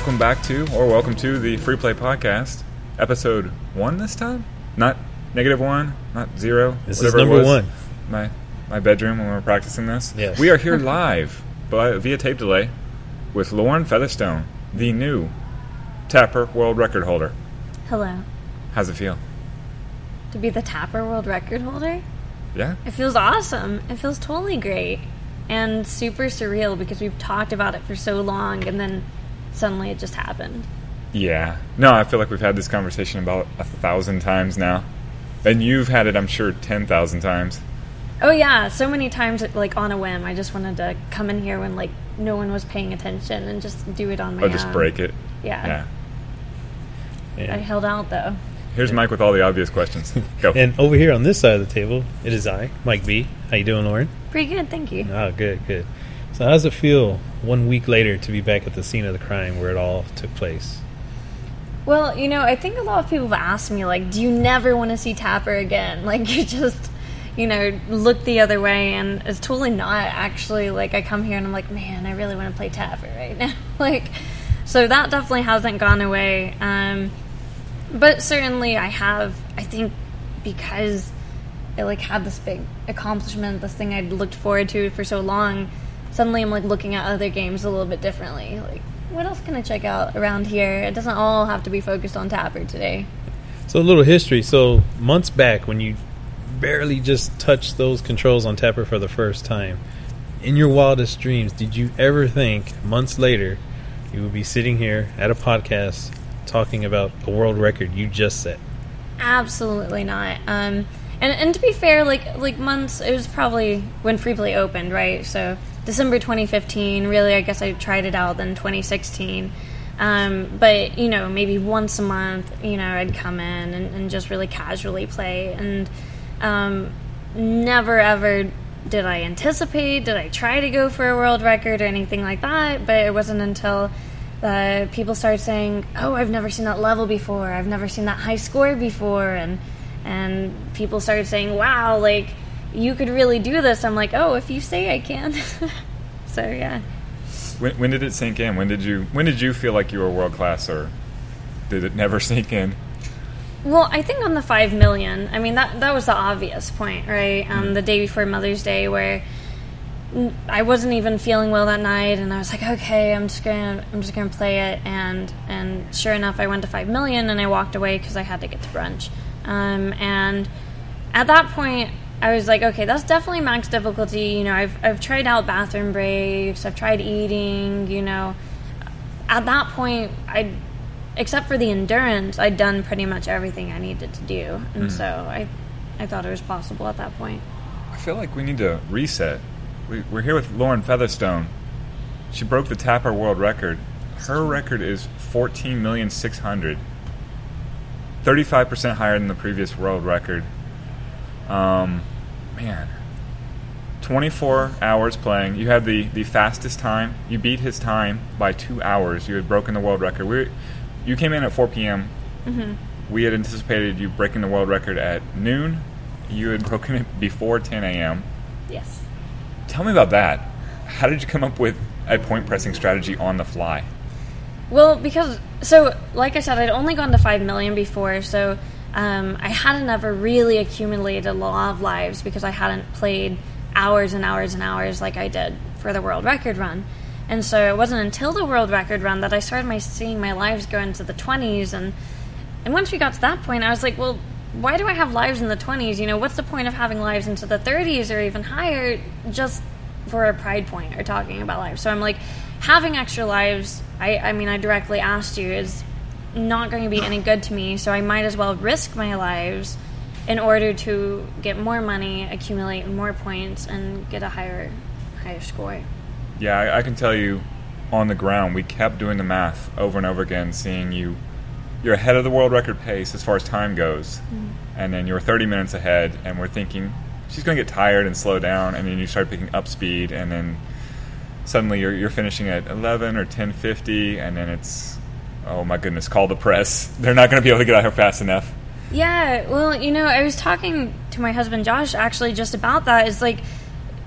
Welcome back to, or welcome to the Free Play Podcast, episode one this time? Not negative one, not zero. This is whatever it number was. one. My my bedroom when we were practicing this. Yes. We are here live, by, via tape delay, with Lauren Featherstone, the new Tapper World Record holder. Hello. How's it feel? To be the Tapper World Record holder? Yeah. It feels awesome. It feels totally great. And super surreal because we've talked about it for so long and then suddenly it just happened. Yeah. No, I feel like we've had this conversation about a thousand times now. And you've had it, I'm sure, 10,000 times. Oh yeah, so many times like on a whim. I just wanted to come in here when like no one was paying attention and just do it on my Or own. just break it. Yeah. Yeah. Yeah. I held out though. Here's Mike with all the obvious questions. Go. And over here on this side of the table, it is I, Mike B. How you doing, Lauren? Pretty good, thank you. Oh, good, good. So, how does it feel one week later to be back at the scene of the crime where it all took place? Well, you know, I think a lot of people have asked me, like, do you never want to see Tapper again? Like, you just, you know, look the other way, and it's totally not actually. Like, I come here and I'm like, man, I really want to play Tapper right now. like, so that definitely hasn't gone away. Um, but certainly, I have. I think because I like had this big accomplishment, this thing I'd looked forward to for so long. Suddenly, I'm like looking at other games a little bit differently. Like, what else can I check out around here? It doesn't all have to be focused on Tapper today. So, a little history. So, months back, when you barely just touched those controls on Tapper for the first time, in your wildest dreams, did you ever think months later you would be sitting here at a podcast talking about a world record you just set? Absolutely not. Um, and and to be fair, like like months, it was probably when Free Play opened, right? So December 2015. Really, I guess I tried it out in 2016. Um, but you know, maybe once a month, you know, I'd come in and, and just really casually play, and um, never ever did I anticipate, did I try to go for a world record or anything like that. But it wasn't until uh, people started saying, "Oh, I've never seen that level before. I've never seen that high score before," and and people started saying, "Wow, like you could really do this." I'm like, "Oh, if you say I can." so yeah. When, when did it sink in? When did you when did you feel like you were world class, or did it never sink in? Well, I think on the five million. I mean that that was the obvious point, right? Um, the day before Mother's Day, where I wasn't even feeling well that night, and I was like, okay, I'm just gonna I'm just gonna play it, and and sure enough, I went to five million, and I walked away because I had to get to brunch. Um, and at that point, I was like, okay, that's definitely max difficulty. You know, I've I've tried out bathroom breaks, I've tried eating. You know, at that point, I except for the endurance, I'd done pretty much everything I needed to do, and hmm. so I, I thought it was possible at that point. I feel like we need to reset. We, we're here with Lauren Featherstone. She broke the Tapper world record. Her record is fourteen million six hundred. Thirty-five percent higher than the previous world record. Um, man, twenty-four hours playing. You had the the fastest time. You beat his time by two hours. You had broken the world record. We, you came in at four p.m. We had anticipated you breaking the world record at noon. You had broken it before ten a.m. Yes. Tell me about that. How did you come up with a point pressing strategy on the fly? Well, because so like I said, I'd only gone to five million before, so um, I hadn't ever really accumulated a lot of lives because I hadn't played hours and hours and hours like I did for the world record run. And so it wasn't until the world record run that I started my seeing my lives go into the twenties and and once we got to that point I was like, well, why do I have lives in the twenties? You know, what's the point of having lives into the thirties or even higher just for a pride point or talking about lives? So I'm like, having extra lives, I, I mean I directly asked you, is not going to be any good to me, so I might as well risk my lives in order to get more money, accumulate more points, and get a higher higher score. Yeah, I, I can tell you on the ground, we kept doing the math over and over again, seeing you. You're ahead of the world record pace as far as time goes, mm-hmm. and then you're 30 minutes ahead, and we're thinking she's going to get tired and slow down, and then you start picking up speed, and then suddenly you're, you're finishing at 11 or 10:50, and then it's oh my goodness, call the press. They're not going to be able to get out here fast enough. Yeah, well, you know, I was talking to my husband Josh actually just about that. Is like,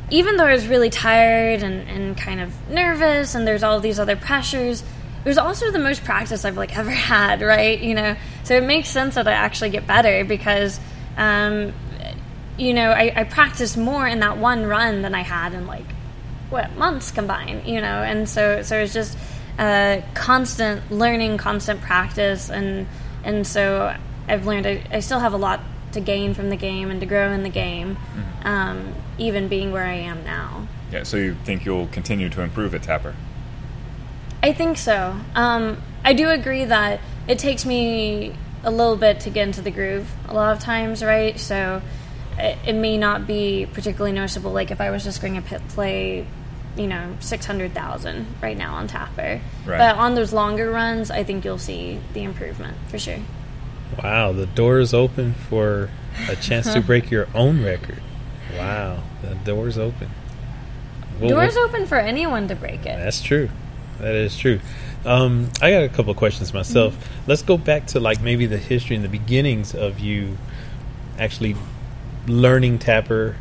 even though I was really tired and, and kind of nervous, and there's all these other pressures, it was also the most practice I've like ever had, right? You know, so it makes sense that I actually get better because, um, you know, I, I practiced more in that one run than I had in like what months combined, you know, and so so it's just uh, constant learning, constant practice, and and so I've learned I, I, still have a lot to gain from the game and to grow in the game, mm-hmm. um, even being where I am now. Yeah, so you think you'll continue to improve at Tapper? I think so. Um, I do agree that it takes me a little bit to get into the groove a lot of times, right? So it, it may not be particularly noticeable, like if I was just going to play you know, 600,000 right now on Tapper. Right. But on those longer runs, I think you'll see the improvement for sure. Wow, the door is open for a chance to break your own record. Wow, the door's open. Well, door's open for anyone to break it. That's true. That is true. Um, I got a couple questions myself. Mm-hmm. Let's go back to like maybe the history and the beginnings of you actually learning Tapper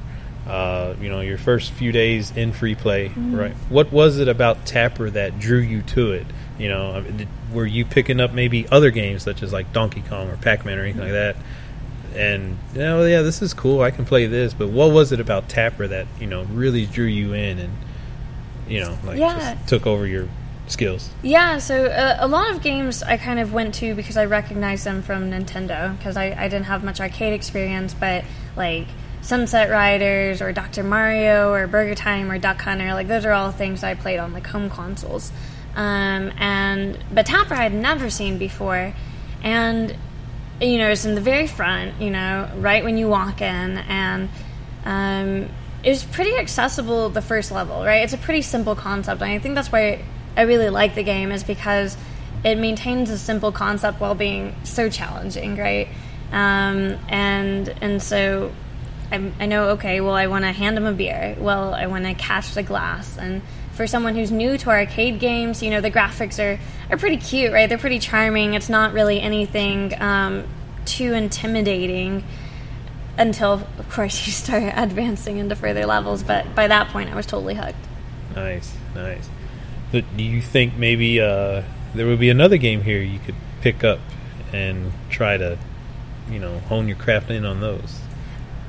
uh, you know, your first few days in free play, mm-hmm. right? What was it about Tapper that drew you to it? You know, I mean, did, were you picking up maybe other games such as like Donkey Kong or Pac Man or anything like that? And you know, yeah, this is cool. I can play this. But what was it about Tapper that you know really drew you in and you know like yeah. took over your skills? Yeah, so uh, a lot of games I kind of went to because I recognized them from Nintendo because I, I didn't have much arcade experience, but like Sunset Riders or Dr. Mario or Burger Time or Duck Hunter. Like those are all things I played on like home consoles. Um, and but Tapper I had never seen before, and you know it's in the very front. You know, right when you walk in, and um, it was pretty accessible the first level. Right, it's a pretty simple concept, and I think that's why I really like the game is because it maintains a simple concept while being so challenging. Right. Um, and and so I, I know, okay, well, I want to hand them a beer. Well, I want to catch the glass. And for someone who's new to arcade games, you know, the graphics are, are pretty cute, right? They're pretty charming. It's not really anything um, too intimidating until, of course, you start advancing into further levels. But by that point, I was totally hooked. Nice, nice. But do you think maybe uh, there would be another game here you could pick up and try to, you know, hone your craft in on those?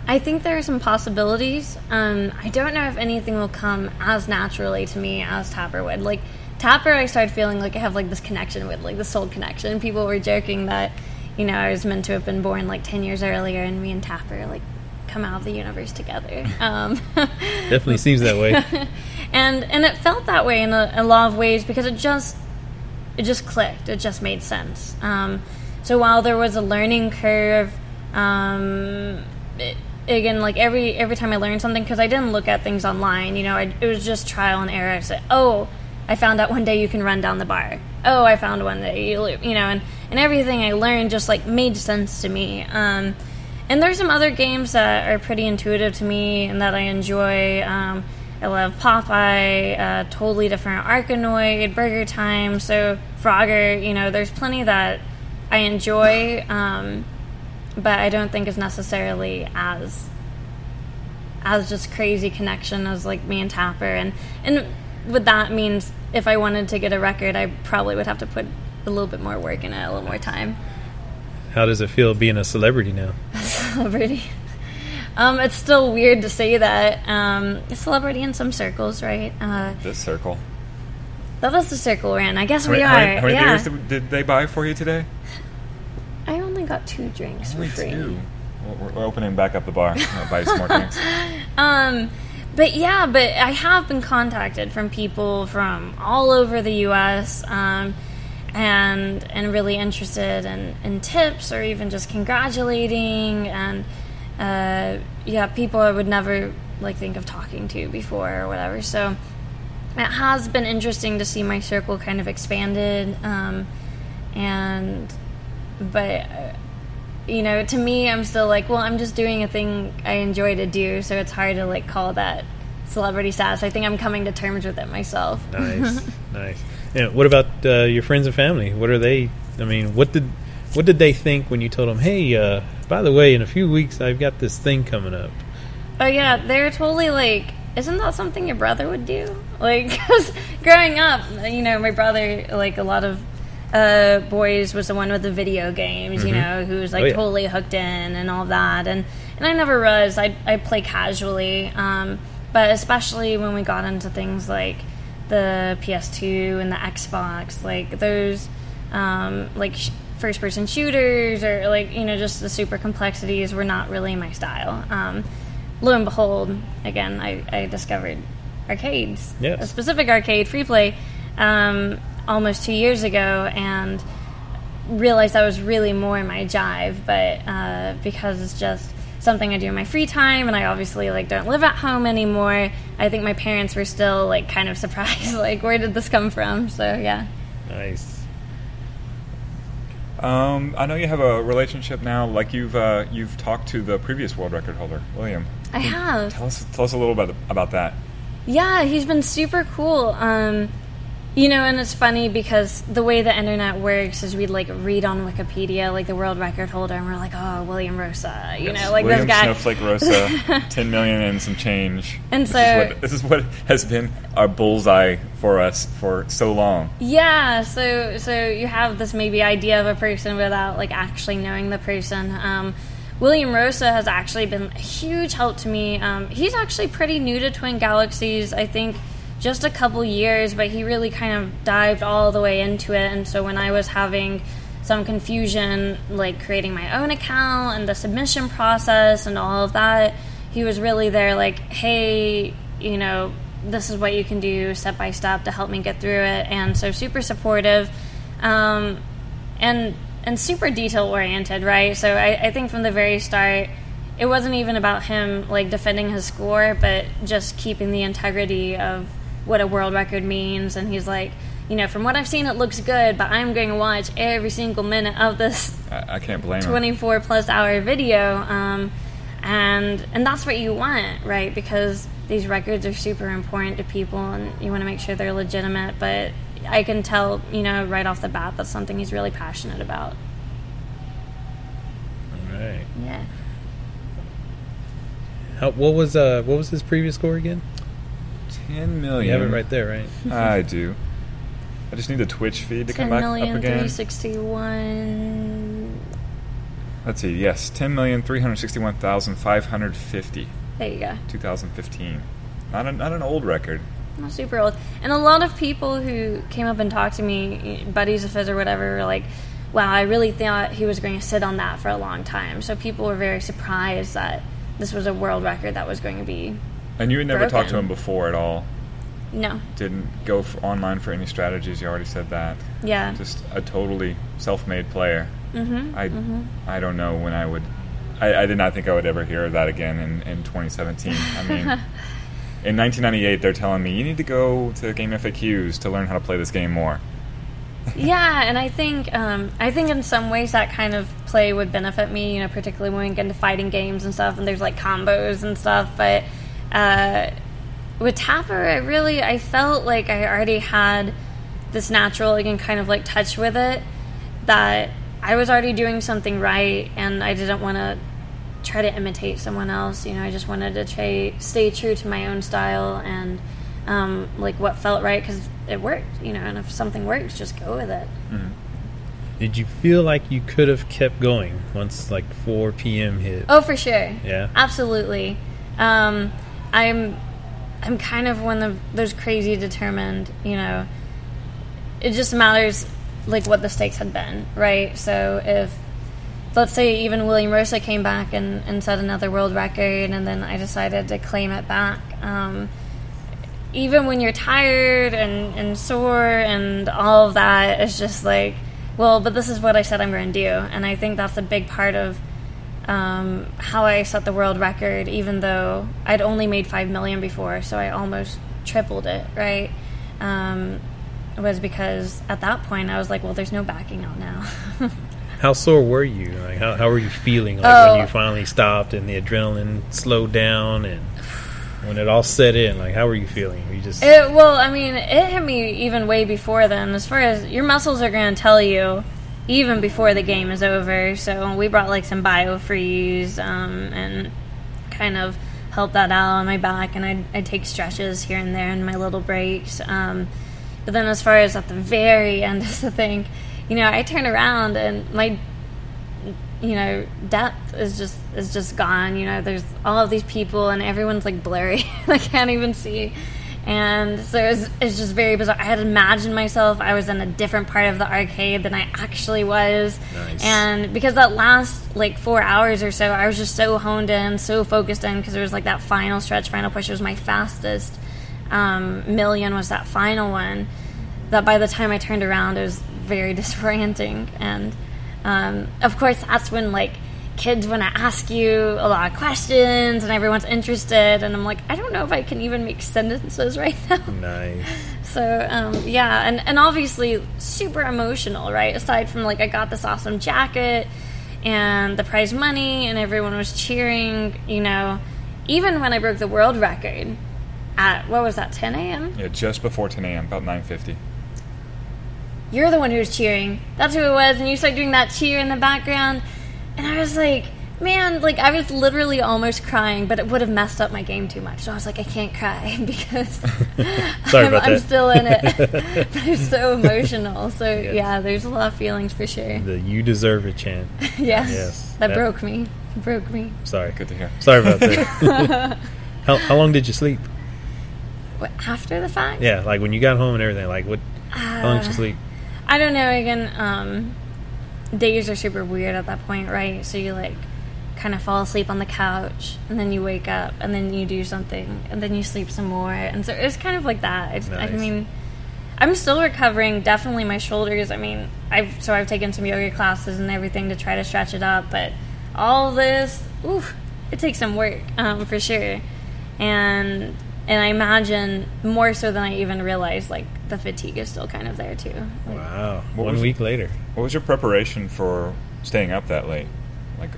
I think there are some possibilities. Um, I don't know if anything will come as naturally to me as Tapper would. Like Tapper, I started feeling like I have like this connection with, like the soul connection. People were joking that, you know, I was meant to have been born like ten years earlier, and me and Tapper like come out of the universe together. Um, Definitely seems that way. and and it felt that way in a, a, lot of ways because it just it just clicked. It just made sense. Um, so while there was a learning curve. Um, it, again like every every time I learned something because I didn't look at things online. You know, I, it was just trial and error. I said, oh, I found out one day you can run down the bar. Oh, I found one day you you know, and and everything I learned just like made sense to me. Um, and there's some other games that are pretty intuitive to me and that I enjoy. Um, I love Popeye, uh, totally different Arkanoid, Burger Time, so Frogger. You know, there's plenty that I enjoy. Um, but I don't think is necessarily as as just crazy connection as like me and Tapper and and what that means if I wanted to get a record I probably would have to put a little bit more work in it, a little more time. How does it feel being a celebrity now? A celebrity. Um, it's still weird to say that. Um, a celebrity in some circles, right? Uh, this circle. That was the circle we're in. I guess how we many, are. How many, how many yeah. beers did, they buy for you today? Only got two drinks only for free. Two. We're opening back up the bar. buy some more drinks. Um, but yeah, but I have been contacted from people from all over the U.S. Um, and and really interested in, in tips or even just congratulating and uh, yeah, people I would never like think of talking to before or whatever. So it has been interesting to see my circle kind of expanded um, and but uh, you know to me i'm still like well i'm just doing a thing i enjoy to do so it's hard to like call that celebrity status. I think i'm coming to terms with it myself. Nice nice. And what about uh, your friends and family? What are they i mean what did what did they think when you told them hey uh, by the way in a few weeks i've got this thing coming up oh yeah they're totally like isn't that something your brother would do? Like, because growing up, you know, my brother, like a lot of uh, boys, was the one with the video games, you know, who was like Oh, yeah. totally hooked in and all that. And, and I never was. I, I play casually. Um, but especially when we got into things like the PS2 and the Xbox, like those, um, like sh- first person shooters or like, you know, just the super complexities were not really my style. Um, lo and behold, again, I, I discovered arcades. Yes. A specific arcade, free play, um, almost two years ago, and realized that was really more in my jive. But uh, because it's just something I do in my free time, and I obviously like don't live at home anymore, I think my parents were still like kind of surprised, like where did this come from? So yeah. Nice. Um, I know you have a relationship now. Like you've uh, you've talked to the previous world record holder, William. I have. Tell us tell us a little bit about that. Yeah, he's been super cool. Um, you know, and it's funny because the way the internet works is we'd like read on Wikipedia like the world record holder, and we're like, oh, William Rosa, you know, like William this guy. Snowflake Rosa, ten million and some change. And this so- is what, this is what has been our bullseye for us for so long. Yeah, so so you have this maybe idea of a person without like actually knowing the person. Um, William Rosa has actually been a huge help to me. Um, he's actually pretty new to Twin Galaxies, I think just a couple years, but he really kind of dived all the way into it. And so when I was having some confusion, like creating my own account and the submission process and all of that, he was really there, like, hey, you know, this is what you can do step by step to help me get through it. And so super supportive. Um, and and super detail oriented, right? So I, I think from the very start, it wasn't even about him like defending his score, but just keeping the integrity of what a world record means. And he's like, you know, from what I've seen, it looks good, but I'm going to watch every single minute of this I, I can't blame him. 24 plus hour video um, and and that's what you want right because these records are super important to people and you want to make sure they're legitimate but i can tell you know right off the bat that's something he's really passionate about All right. yeah How, what was uh what was his previous score again? Ten million. You have it right there, right? I do. I just need the Twitch feed to 10 come back million up again. 361 Let's see. Yes, ten million three hundred sixty-one thousand five hundred fifty. there you go 2015. Not, a, not an old record. not super old and a lot of people who came up and talked to me buddies of his or whatever were like wow i really thought he was going to sit on that for a long time so people were very surprised that this was a world record that was going to be And you had never talked to him before at all. no Didn't go for online for any strategies. You already said that. yeah Just a totally self-made player. mm-hmm I I don't know when I would. I, I did not think I would ever hear that again in, in 2017. I mean, in 1998, they're telling me you need to go to Game FAQs to learn how to play this game more. yeah and i think um, i think in some ways that kind of play would benefit me you know particularly when we get into fighting games and stuff and there's like combos and stuff but uh, with tapper i really i felt like i already had this natural again kind of like touch with it that i was already doing something right and i didn't want to try to imitate someone else you know i just wanted to try, stay true to my own style and um, like what felt right because it worked you know and if something works just go with it Did you feel like you could have kept going once like 4 p.m. hit? Oh, for sure. Yeah. Absolutely. Um, I'm I'm kind of one of those crazy determined, you know. It just matters like what the stakes had been, right? So if let's say even William Rosa came back and, and set another world record and then I decided to claim it back. Um, even when you're tired and, and sore and all of that, it's just like, well, but this is what I said I'm going to do. And I think that's a big part of um, how I set the world record, even though I'd only made 5 million before, so I almost tripled it, right? Um, was because at that point I was like, well, there's no backing out now. How sore were you? Like how, how were you feeling like Oh. when you finally stopped and the adrenaline slowed down and when it all set in? Like how were you feeling? Were you just It, well, I mean, it hit me even way before then. As far as your muscles are going to tell you, even before the game is over. So we brought like some biofreeze um, and kind of help that out on my back, and I'd, I'd take stretches here and there in my little breaks. Um, but then, as far as at the very end of the thing, you know, I turn around and my you know depth is just is just gone you know there's all of these people and everyone's like blurry i can't even see and so it's, it's just very bizarre. I had imagined myself i was in a different part of the arcade than i actually was. Nice. and because that last like four hours or so i was just so honed in so focused in because it was like that final stretch final push. It was my fastest um, million was that final one. That by the time i turned around it was very disorienting. And um, of course that's when like kids want to ask you a lot of questions and everyone's interested and i'm like i don't know if i can even make sentences right now Nice. so um, yeah and, and obviously super emotional right aside from like i got this awesome jacket and the prize money and everyone was cheering you know even when i broke the world record at what was that 10 a.m Yeah, just before 10 a.m., about 9:50. you're the one who was cheering. That's who it was. And you started doing that cheer in the background. And I was like, man, like I was literally almost crying, but it would have messed up my game too much. So I was like, I can't cry because Sorry I'm, about I'm that. still in it. but it's so emotional. So Yes. yeah, there's a lot of feelings for sure. The "You deserve it" chant. yes, Yes, that that- broke me. It broke me. Sorry. Good to hear. Sorry about that. how how long did you sleep? What, after the fact? Yeah, like when you got home and everything. Like what? how long did you Uh, sleep? I don't know. Again, um, days are super weird at that point, right? So you like kind of fall asleep on the couch, and then you wake up, and then you do something, and then you sleep some more, and so it's kind of like that. It's, I mean, I'm still recovering. Definitely my shoulders. I mean, I've so I've taken some yoga classes and everything to try to stretch it up, but all this, oof, it takes some work um, for sure, and. And I imagine more so than I even realized, like the fatigue is still kind of there too. Like, Wow. What One was- week later. What was your preparation for staying up that late? Like,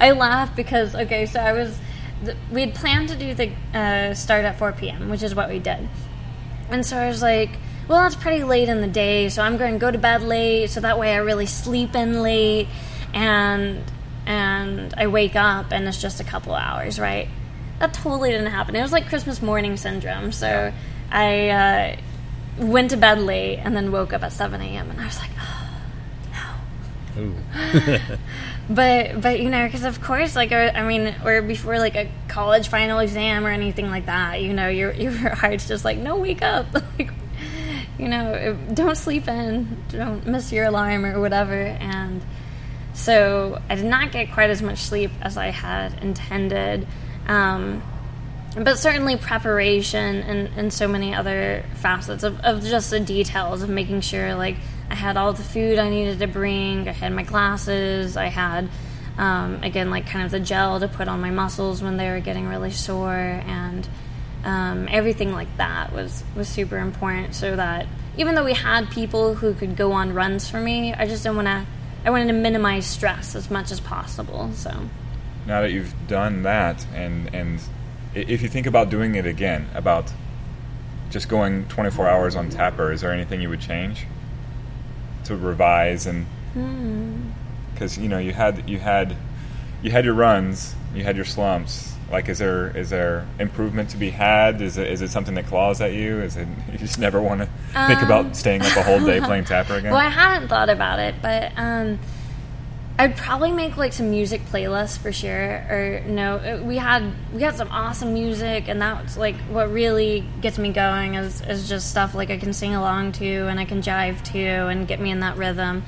I laugh because okay, so I was th- we had planned to do the uh, start at 4 p.m., which is what we did, and so I was like, well, that's pretty late in the day, so I'm going to go to bed late, so that way I really sleep in late, and and I wake up and it's just a couple hours, right? That totally didn't happen. It was like Christmas morning syndrome. So I uh, went to bed late and then woke up at 7 a.m. and I was like, oh, no but but you know because of course like or, i mean or before like a college final exam or anything like that you know your your heart's just like no wake up like you know don't sleep in don't miss your alarm or whatever and so i did not get quite as much sleep as i had intended um, but certainly preparation and, and so many other facets of, of just the details of making sure like I had all the food I needed to bring, I had my glasses, I had um, again like kind of the gel to put on my muscles when they were getting really sore and um, everything like that was was super important so that even though we had people who could go on runs for me, I just didn't want to I wanted to minimize stress as much as possible. So now that you've done that, and and if you think about doing it again, about just going 24 hours on Tapper, is there anything you would change to revise and because you know you had you had you had your runs, you had your slumps. Like, is there is there improvement to be had? Is it is it something that claws at you? Is it you just never want to think Um, about staying up a whole day playing Tapper again? Well, I hadn't thought about it, but um, I'd probably make like some music playlists for sure. Or no, uh, we had we had some awesome music, and that's like what really gets me going is is just stuff like I can sing along to and I can jive to and get me in that rhythm.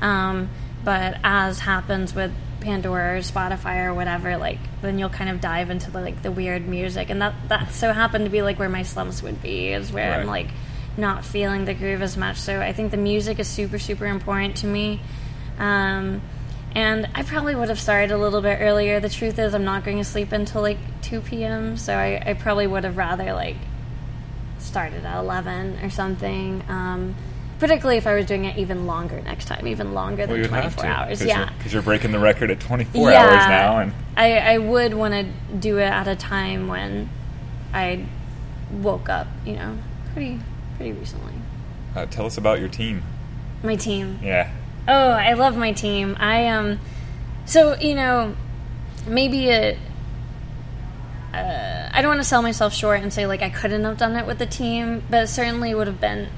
Um, but as happens with Pandora or Spotify or whatever, like then you'll kind of dive into the, like the weird music, and that that so happened to be like where my slumps would be is where I'm like not feeling the groove as much. So I think the music is super super important to me. Um, and I probably would have started a little bit earlier. The truth is, I'm not going to sleep until like 2 p.m. So I, I probably would have rather like started at 11 or something. Um, particularly if I was doing it even longer next time, even longer than you'd 24 to hours. because Yeah. you're, 'cause you're breaking the record at 24 Yeah. hours now, and I, I would want to do it at a time when I woke up, you know, pretty pretty recently. uh, tell us about your team. My team. Yeah, Oh, I love my team. I um so, you know, maybe a uh, I don't want to sell myself short and say like I couldn't have done it with the team, but it certainly would have been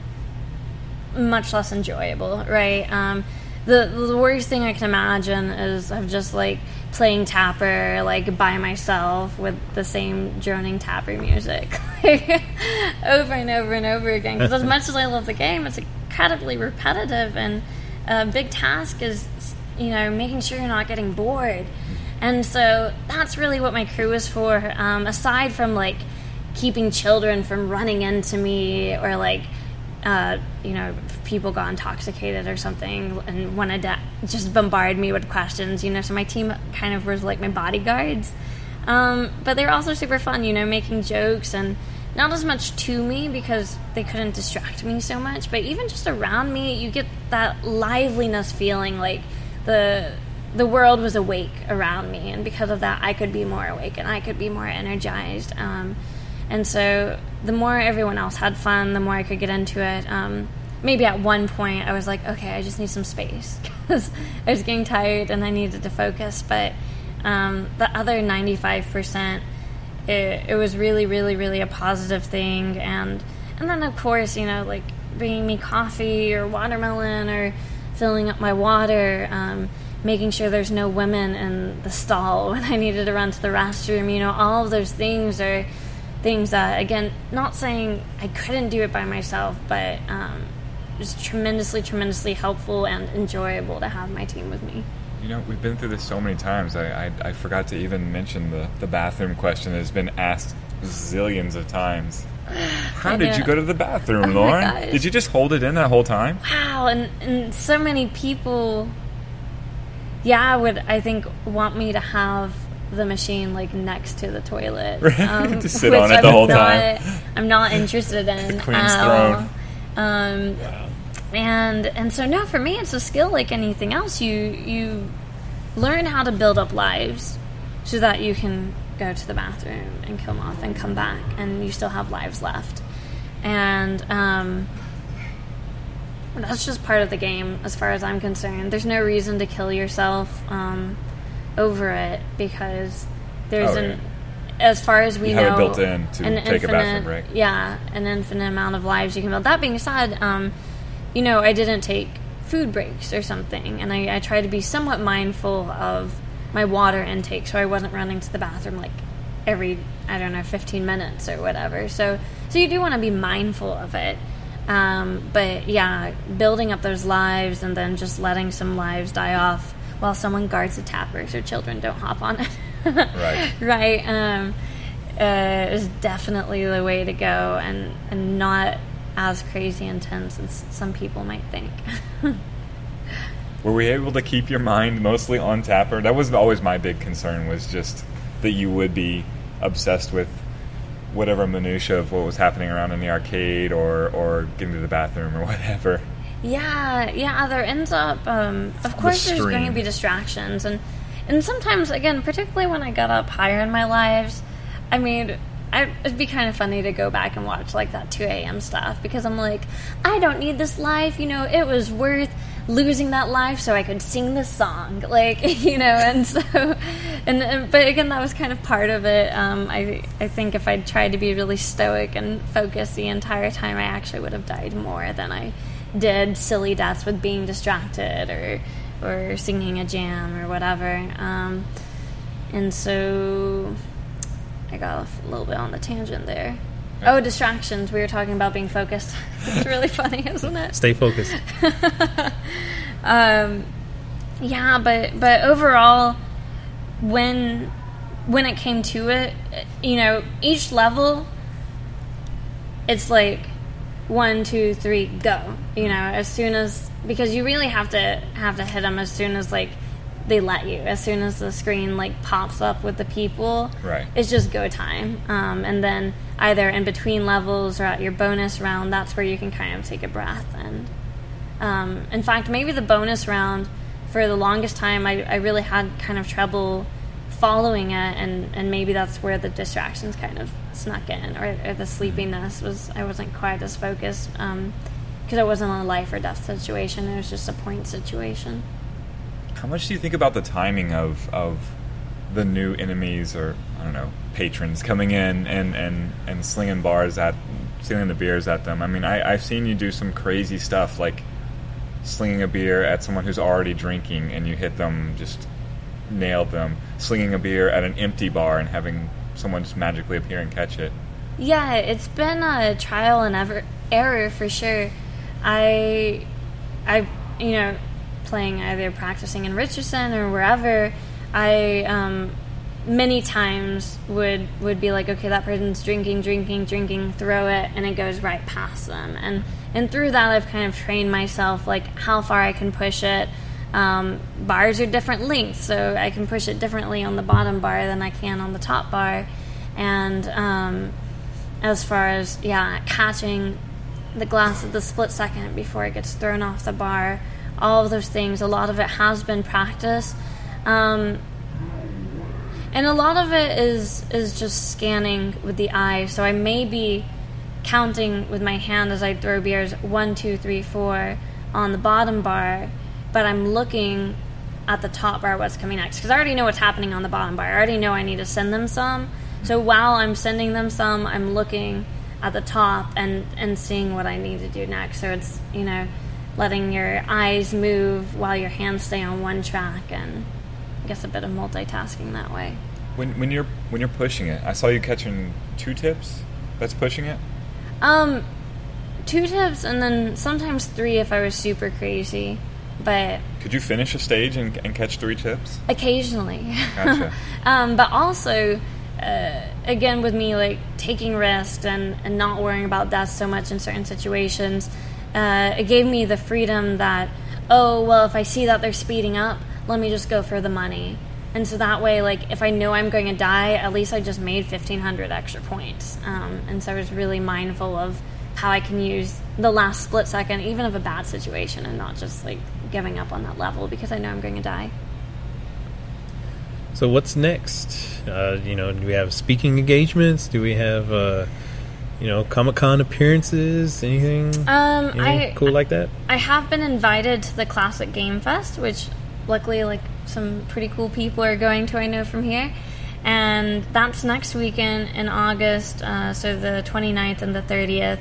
much less enjoyable, right? Um, the the worst thing I can imagine is of just like playing tapper like by myself with the same droning tapper music over and over and over again. Because as much as I love the game, it's incredibly repetitive, and a big task is you know making sure you're not getting bored. And so that's really what my crew is for. Um, aside from like keeping children from running into me or like uh, you know, people got intoxicated or something and wanted to just bombard me with questions, you know. So my team kind of was like my bodyguards. Um, but they're also super fun, you know, making jokes and not as much to me because they couldn't distract me so much, but even just around me, you get that liveliness feeling like the the world was awake around me, and because of that, I could be more awake and I could be more energized. Um, and so the more everyone else had fun, the more I could get into it. Um, maybe at one point I was like, okay, I just need some space because I was getting tired and I needed to focus. But um, the other 95%, it, it was really, really, really a positive thing. And, and then, of course, you know, like bringing me coffee or watermelon or filling up my water, um, making sure there's no women in the stall when I needed to run to the restroom. You know, all of those things are things that, again, not saying I couldn't do it by myself, but um, just tremendously, tremendously helpful and enjoyable to have my team with me. You know, we've been through this so many times. I, I, I forgot to even mention the, the bathroom question that has been asked zillions of times. How did you go to the bathroom, oh Lauren? Did you just hold it in that whole time? Wow, and, and so many people, yeah, would I think want me to have the machine like next to the toilet. Um, to sit on it the I'm whole not, time. I'm not interested in. the queen's throne. Um, wow. And and so now for me, it's a skill like anything else. You you learn how to build up lives so that you can go to the bathroom and kill moth and come back, and you still have lives left. And um, that's just part of the game, as far as I'm concerned. There's no reason to kill yourself. Um, over it because there's Oh, an yeah. as far as we You know built in to take a bathroom break. Yeah, an infinite amount of lives you can build. That being said, um, you know, I didn't take food breaks or something, and I, I tried to be somewhat mindful of my water intake, so I wasn't running to the bathroom like every I don't know 15 minutes or whatever. So so you do want to be mindful of it. Um, but yeah, building up those lives and then just letting some lives die off while someone guards the tapper so children don't hop on it. Right. right. Um, uh, is definitely the way to go and, and not as crazy intense as some people might think. Were we able to keep your mind mostly on Tapper? That was always my big concern. Was just that you would be obsessed with whatever minutia of what was happening around in the arcade or or getting to the bathroom or whatever. Yeah, yeah. There ends up, um, of course, there's going to be distractions, and and sometimes, again, particularly when I got up higher in my lives, I mean, I, it'd be kind of funny to go back and watch like that 2 a.m. stuff because I'm like, I don't need this life. You know, it was worth losing that life so I could sing this song, like you know, and so, and, and but again, that was kind of part of it. Um, I I think if I'd tried to be really stoic and focused the entire time, I actually would have died more than I did silly deaths with being distracted or or singing a jam or whatever. Um, and so I got off a little bit on the tangent there. Oh, distractions. We were talking about being focused. it's really funny, isn't it? Stay focused. um, yeah, but but overall, when when it came to it, you know, each level, it's like one, two, three, go. You know, as soon as because you really have to have to hit them as soon as like they let you. As soon as the screen like pops up with the people, Right. It's just go time, um, and then either in between levels or at your bonus round, that's where you can kind of take a breath. And um, in fact, maybe the bonus round for the longest time, I, I really had kind of trouble following it, and, and maybe that's where the distractions kind of snuck in, or, or the sleepiness was. I wasn't quite as focused because it wasn't a life or death situation; it was just a point situation. How much do you think about the timing of of the new enemies or I don't know patrons coming in and and and slinging bars at slinging the beers at them. I mean, I, I've seen you do some crazy stuff like slinging a beer at someone who's already drinking and you hit them just nailed them. Slinging a beer at an empty bar and having someone just magically appear and catch it. Yeah, it's been a trial and ever error for sure. I, I, you know, playing either practicing in Richardson or wherever, I um, many times would would be like, okay, that person's drinking, drinking, drinking, throw it, and it goes right past them. And and through that, I've kind of trained myself like how far I can push it. Um, bars are different lengths, so I can push it differently on the bottom bar than I can on the top bar. And um, as far as yeah, catching the glass at the split second before it gets thrown off the bar, all of those things. A lot of it has been practice. Um, and a lot of it is is just scanning with the eye. So I may be counting with my hand as I throw beers one, two, three, four on the bottom bar, but I'm looking at the top bar what's coming next because I already know what's happening on the bottom bar. I already know I need to send them some. So while I'm sending them some, I'm looking at the top and and seeing what I need to do next. So it's you know letting your eyes move while your hands stay on one track and I guess a bit of multitasking that way. When when you're when you're pushing it, I saw you catching two tips. That's pushing it. Um, two tips and then sometimes three if I was super crazy, but Could you finish a stage and, and catch three tips? occasionally. Gotcha. um, but also, uh, again, with me like taking risks and, and not worrying about death so much in certain situations, uh, it gave me the freedom that, oh, well, if I see that they're speeding up, let me just go for the money. And so that way, like, if I know I'm going to die, at least I just made 1,500 extra points. Um, and so I was really mindful of how I can use the last split second, even of a bad situation, and not just like giving up on that level because I know I'm going to die. So what's next? Uh, you know, do we have speaking engagements? Do we have, uh, you know, Comic Con appearances? Anything? Um, anything I cool like that? I have been invited to the Classic Game Fest, which luckily, like some pretty cool people are going to. I know from here, and that's next weekend in August, uh, so the 29th and the 30th.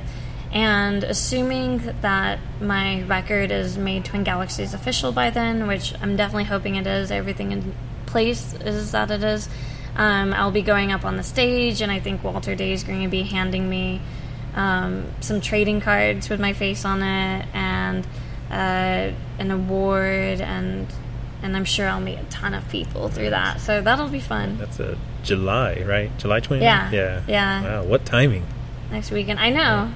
And assuming that my record is made Twin Galaxies official by then, which I'm definitely hoping it is, everything in place is that it is. Um, I'll be going up on the stage, and I think Walter Day is going to be handing me um, some trading cards with my face on it, and uh, an award, and and I'm sure I'll meet a ton of people through that. So that'll be fun That's a July, right? July 29th? Yeah, Yeah. yeah. Wow, what timing? next weekend. I know,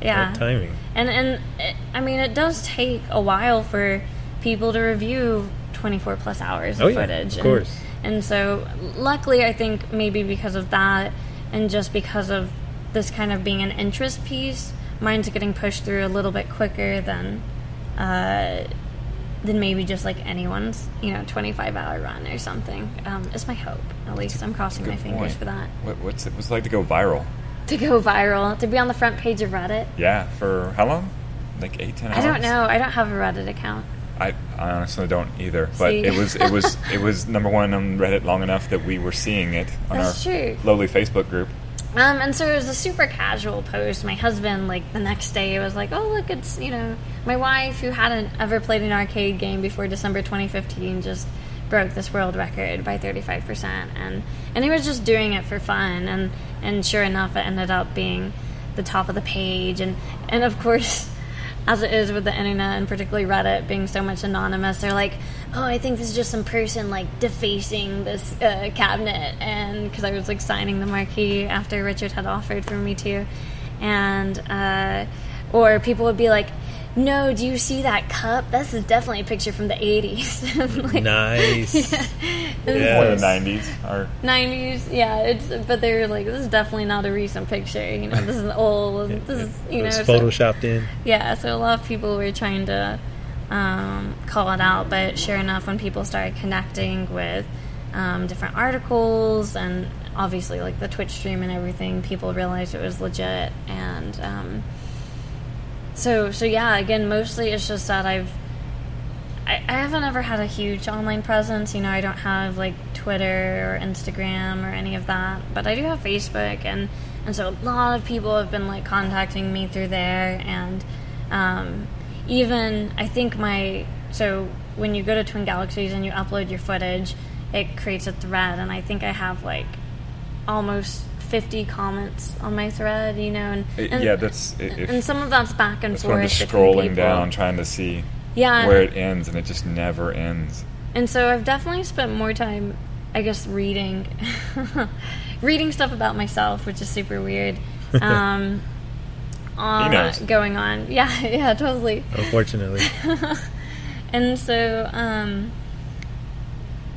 yeah. What timing? And and it, I mean, it does take a while for people to review 24 plus hours of Oh, yeah, footage. of course. And so, luckily, I think maybe because of that, and just because of this kind of being an interest piece, mine's getting pushed through a little bit quicker than. Uh, than maybe just like anyone's, you know, 25 hour run or something. Um, is my hope. At least I'm crossing my fingers point. for that. What, what's it was like to go viral? To go viral, to be on the front page of Reddit. Yeah, for how long? Like eight, ten hours. I don't know. I don't have a Reddit account. I, I honestly don't either. But See? it was it was it was number one on Reddit long enough that we were seeing it on That's our true. lowly Facebook group. Um, and so it was a super casual post. My husband, like the next day, was like, "Oh, look, it's you know, my wife who hadn't ever played an arcade game before December 2015 just broke this world record by 35 percent." And and he was just doing it for fun. And and sure enough, it ended up being the top of the page. And and of course, as it is with the internet and particularly Reddit being so much anonymous, they're like, "Oh, I think this is just some person like defacing this uh, cabinet," and because I was like signing the marquee after Richard had offered for me to, and uh, or people would be like. No, do you see that cup? This is definitely a picture from the 80s. like, Nice. And Yeah. Or the nineties. Or 90s, yeah. It's but they were like, this is definitely not a recent picture. You know, this is old. This is you It know. was so- photoshopped in. yeah, so a lot of people were trying to um, call it out, but sure enough, when people started connecting with um, different articles and obviously like the Twitch stream and everything, people realized it was legit. And um, so, so yeah, again, mostly it's just that I've I, I haven't ever had a huge online presence. You know, I don't have like Twitter or Instagram or any of that, but I do have Facebook, and and so a lot of people have been like contacting me through there, and um, even I think my so when you go to Twin Galaxies and you upload your footage, it creates a thread, and I think I have like almost 50 comments on my thread, you know, and, and yeah, that's if, and some of that's back and that's when I'm forth. just scrolling down trying to see yeah, where it ends, and it just never ends. and so I've definitely spent more time, I guess, reading, reading stuff about myself, which is super weird. Um, on, knows. going on, yeah, yeah, totally. Unfortunately, And so, um,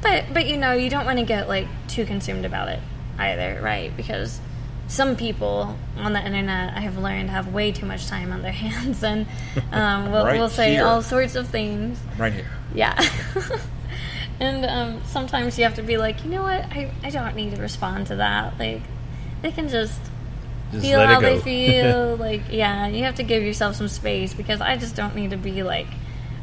but but you know, you don't want to get like too consumed about it either, right? Because some people on the internet, I have learned, have way too much time on their hands, and um, will Right will say here. all sorts of things. Right here. Yeah. and um, sometimes you have to be like, you know what? I, I don't need to respond to that. Like, they can just, just feel how it they feel. like, yeah, you have to give yourself some space because I just don't need to be like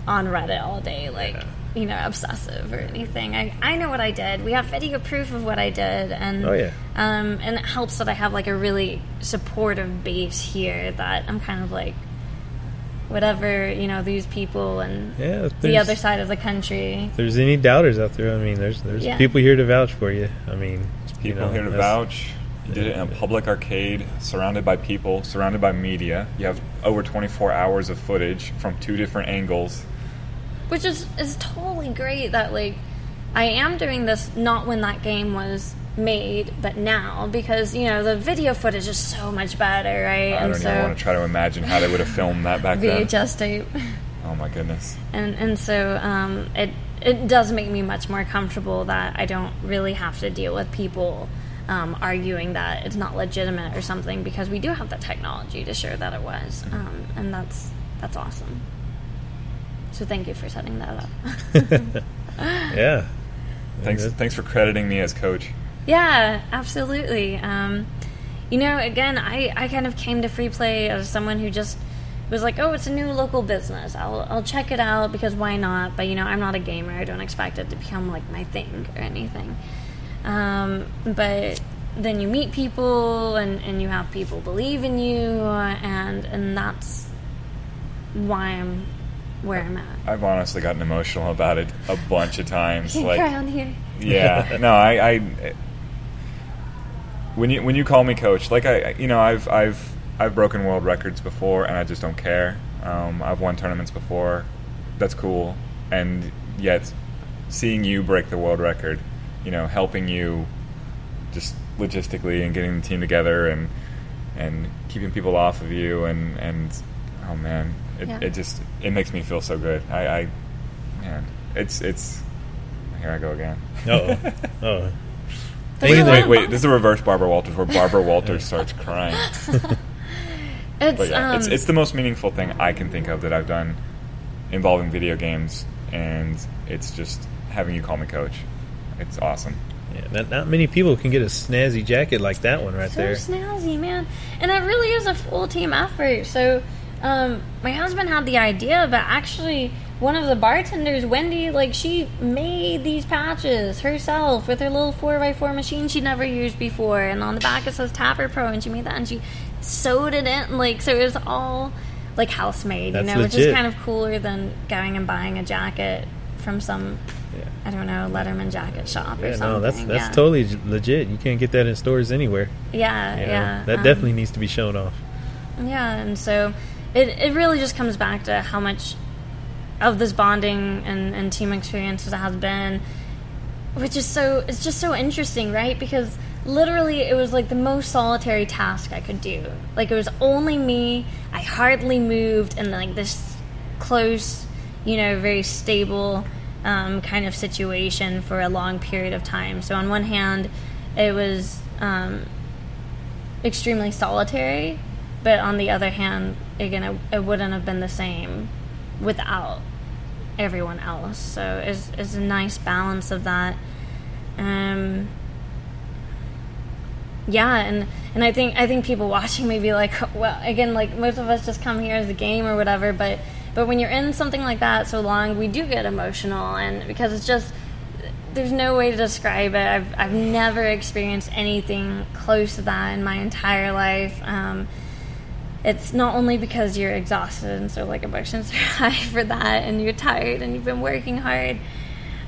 on Reddit all day, like, Yeah. You know, obsessive or anything. I, I know what I did. We have video proof of what I did. And, Oh, yeah. um, and it helps that I have like a really supportive base here that I'm kind of like, whatever, you know, these people and yeah. The other side of the country. if there's any doubters out there, I mean, there's there's Yeah. people here to vouch for you. I mean, you People know, here to vouch. You did it in a public arcade, surrounded by people, surrounded by media. You have over 24 hours of footage from two different angles. Which is is totally great that like I am doing this not when that game was made, but now because you know the video footage is so much better, right? I don't even want to try to imagine how they would have filmed that back then. VHS tape, Oh my goodness. and and so um, it it does make me much more comfortable that I don't really have to deal with people. Um, arguing that it's not legitimate or something because we do have the technology to show that it was, um, and that's that's awesome. So thank you for setting that up. yeah. Thanks, That- thanks for crediting me as coach. Yeah, absolutely. Um, you know, again, I, I kind of came to free play as someone who just was like, oh, it's a new local business. I'll, I'll check it out because why not? But, you know, I'm not a gamer. I don't expect it to become like my thing or anything. Um, but then you meet people and, and you have people believe in you, and, and that's why I'm where I'm at. I've honestly gotten emotional about it a bunch of times. Can't like, cry on here. yeah, no, I, I, when you when you call me coach, like I, you know, I've I've I've broken world records before, and I just don't care. Um, I've won tournaments before, that's cool, and yet seeing you break the world record, you know, helping you just logistically and getting the team together and and keeping people off of you and and oh man, it, Yeah. it just it makes me feel so good. I, I man, it's it's here I go again. Uh-oh. Oh. There's Wait, wait, wait! This is a reverse Barbara Walters, where Barbara Walters starts crying. It's, But yeah, it's um, it's the most meaningful thing I can think of that I've done involving video games, and it's just having you call me coach. It's awesome. Yeah, not, not many people can get a snazzy jacket like that one right so there. snazzy, man. And it really is a full team effort. So, um, my husband had the idea, but actually, one of the bartenders, Wendy, like she made these patches herself with her little four x four machine she'd never used before, and on the back it says Tapper Pro, and she made that and she sewed it in, like so it was all like house made, you know, which is kind of cooler than going and buying a jacket from some. Yeah. I don't know, Letterman jacket shop or something. no, that's that's yeah. totally legit. You can't get that in stores anywhere. Yeah, you know? yeah. that um, definitely needs to be shown off. Yeah, and so it, it really just comes back to how much of this bonding and, and team experience there has been, which is so it's just so interesting, right? Because literally it was like the most solitary task I could do. Like it was only me. I hardly moved, and like this close, you know, very stable um, kind of situation for a long period of time. So on one hand, it was. Um, extremely solitary, but on the other hand, again, it, it wouldn't have been the same without everyone else. So it's, it's a nice balance of that. Um, yeah, and and I think I think people watching may be like, well, again, like most of us just come here as a game or whatever, but but when you're in something like that so long, we do get emotional, and because it's just there's no way to describe it. I've I've never experienced anything close to that in my entire life. Um, it's not only because you're exhausted and so like emotions are high for that, and you're tired and you've been working hard.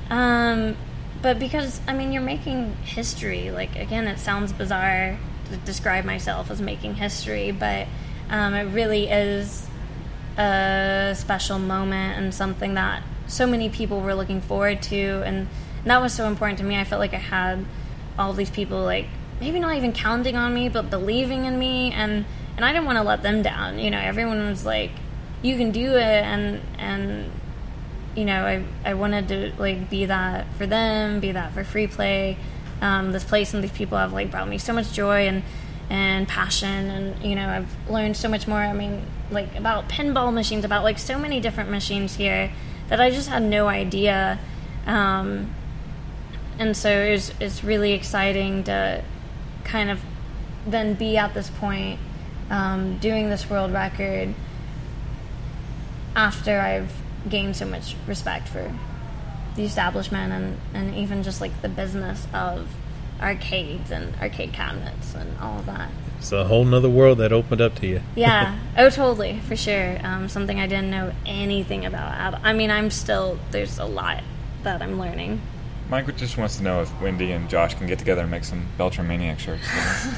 Um, but because I mean, you're making history. Like again, it sounds bizarre to describe myself as making history, but um, it really is a special moment and something that so many people were looking forward to, and, and that was so important to me. I felt like I had all these people like maybe not even counting on me, but believing in me, and and I didn't want to let them down. You know, everyone was like, "You can do it," and and you know, I I wanted to like be that for them, be that for free play. Um, this place and these people have like brought me so much joy and and passion, and you know, I've learned so much more. I mean, like about pinball machines, about like so many different machines here that I just had no idea. Um, and so it was, it's really exciting to kind of then be at this point um, doing this world record after I've gained so much respect for the establishment and, and even just like the business of arcades and arcade cabinets and all of that. It's a whole nother world that opened up to you. Yeah. oh, totally, for sure. Um, something I didn't know anything about. I mean, I'm still there's a lot that I'm learning. Mike just wants to know if Wendy and Josh can get together and make some Beltran Maniac shirts.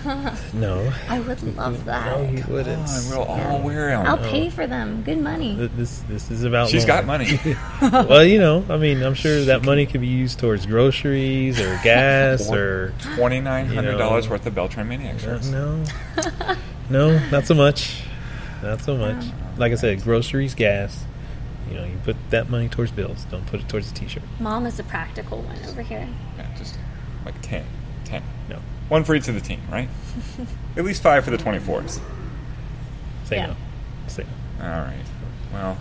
No, I would love that. no, that. you wouldn't. Oh, we'll all wear them. I'll pay for them. Good money. Th- This this is about. She's got Lauren. money. well, you know, I mean, I'm sure that money could be used towards groceries or gas or Twenty nine hundred dollars You know. worth of Beltran Maniac uh, shirts. no, no, not so much, not so much. Like I said, groceries, gas. You know, you put that money towards bills. Don't put it towards a T-shirt. Mom is the practical one over here. Yeah, just like 10. 10. No, One for each of the team, right? At least five for the 24s. say Yeah. no. Say no. All right. Well,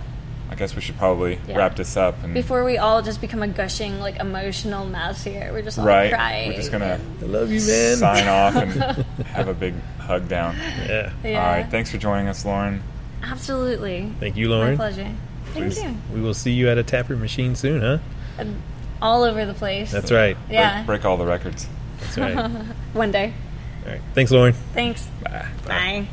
I guess we should probably Yeah. wrap this up. And Before we all just become a gushing, like emotional mess here, we're just all right, crying. we're just gonna I love you, man. sign off and have a big hug down. Yeah. Yeah. All right. Thanks for joining us, Lauren. Absolutely. Thank you, Lauren. My Lauren. pleasure. Thank Please. you. We will see you at a tapper machine soon, huh? Um, All over the place. That's right. Yeah. Break, break all the records. That's right. One day. right. Thanks, Lauren. Thanks. Bye. Bye.